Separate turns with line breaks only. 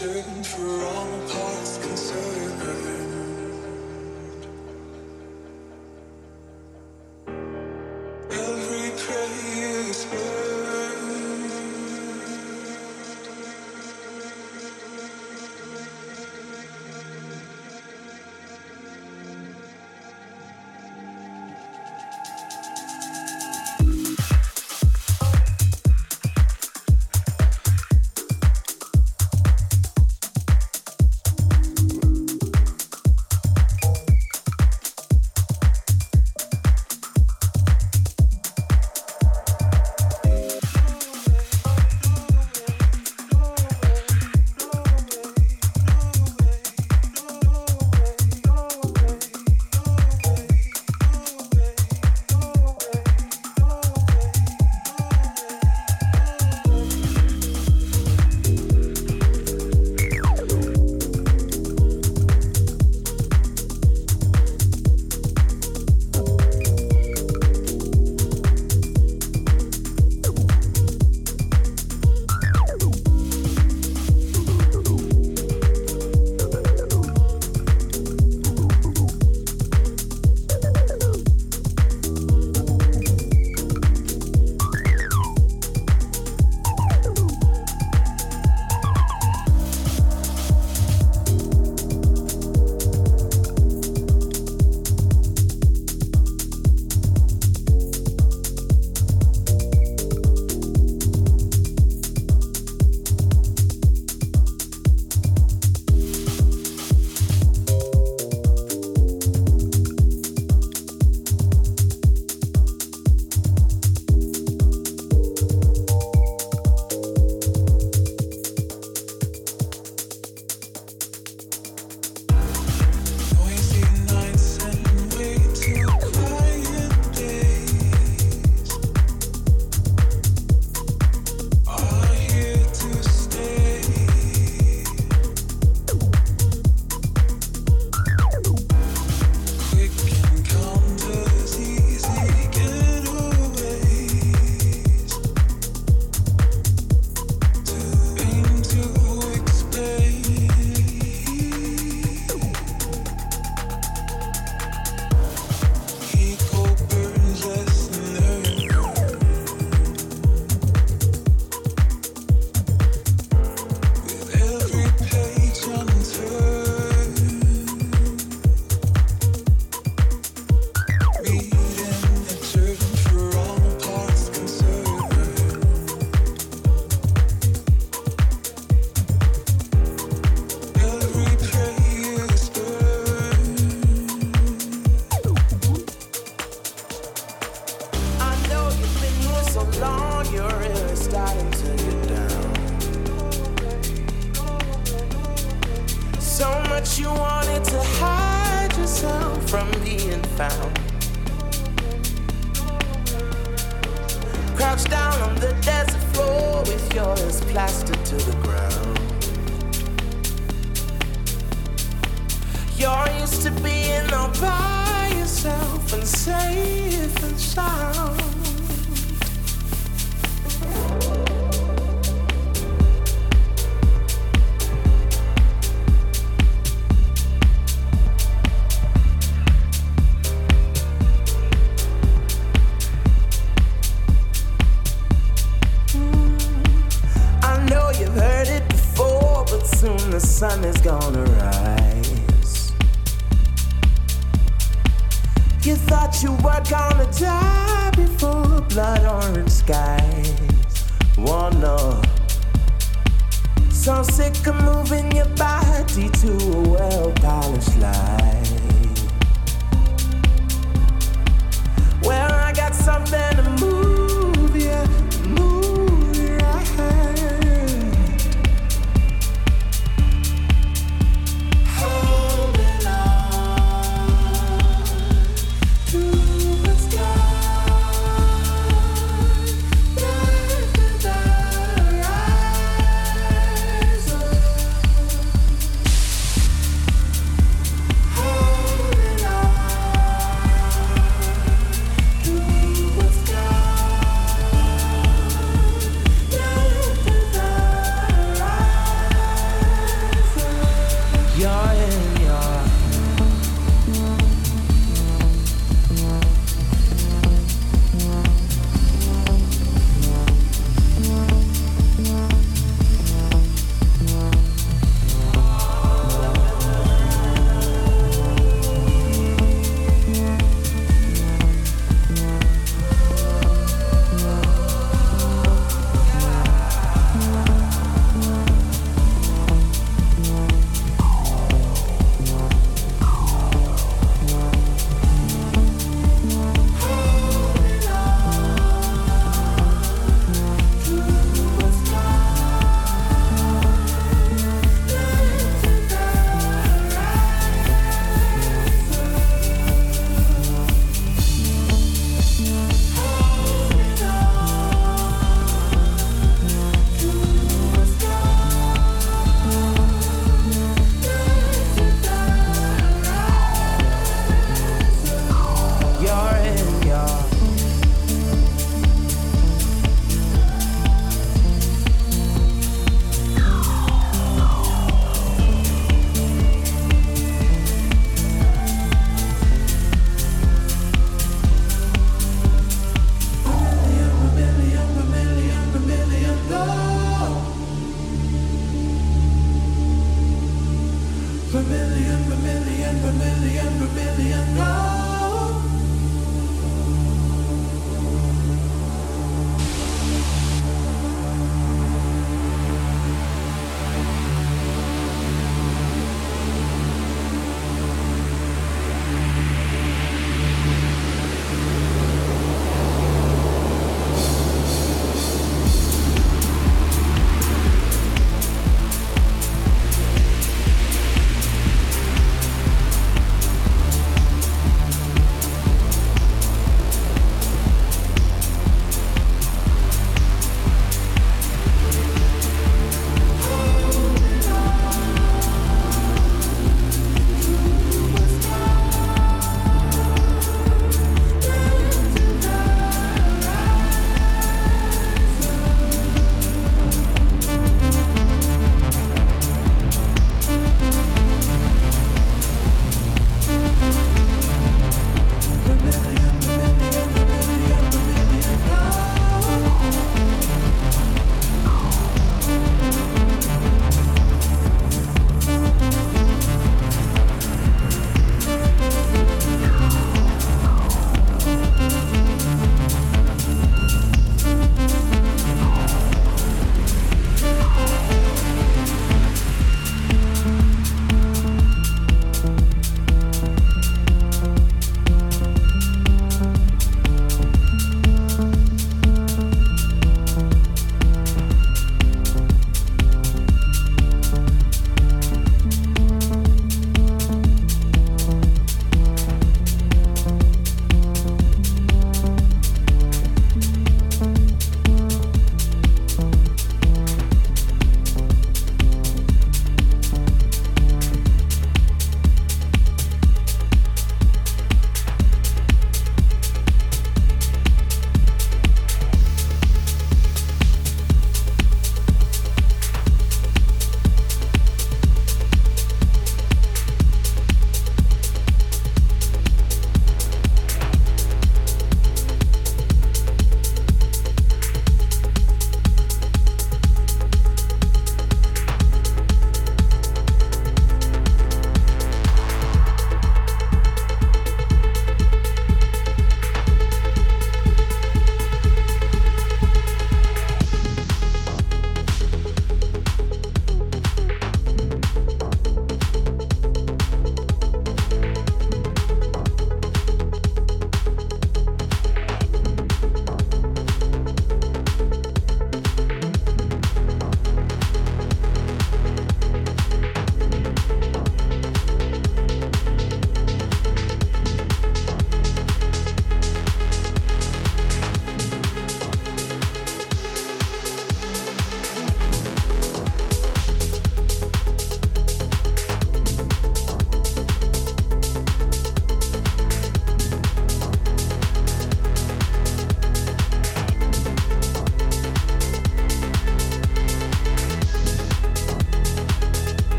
turn for all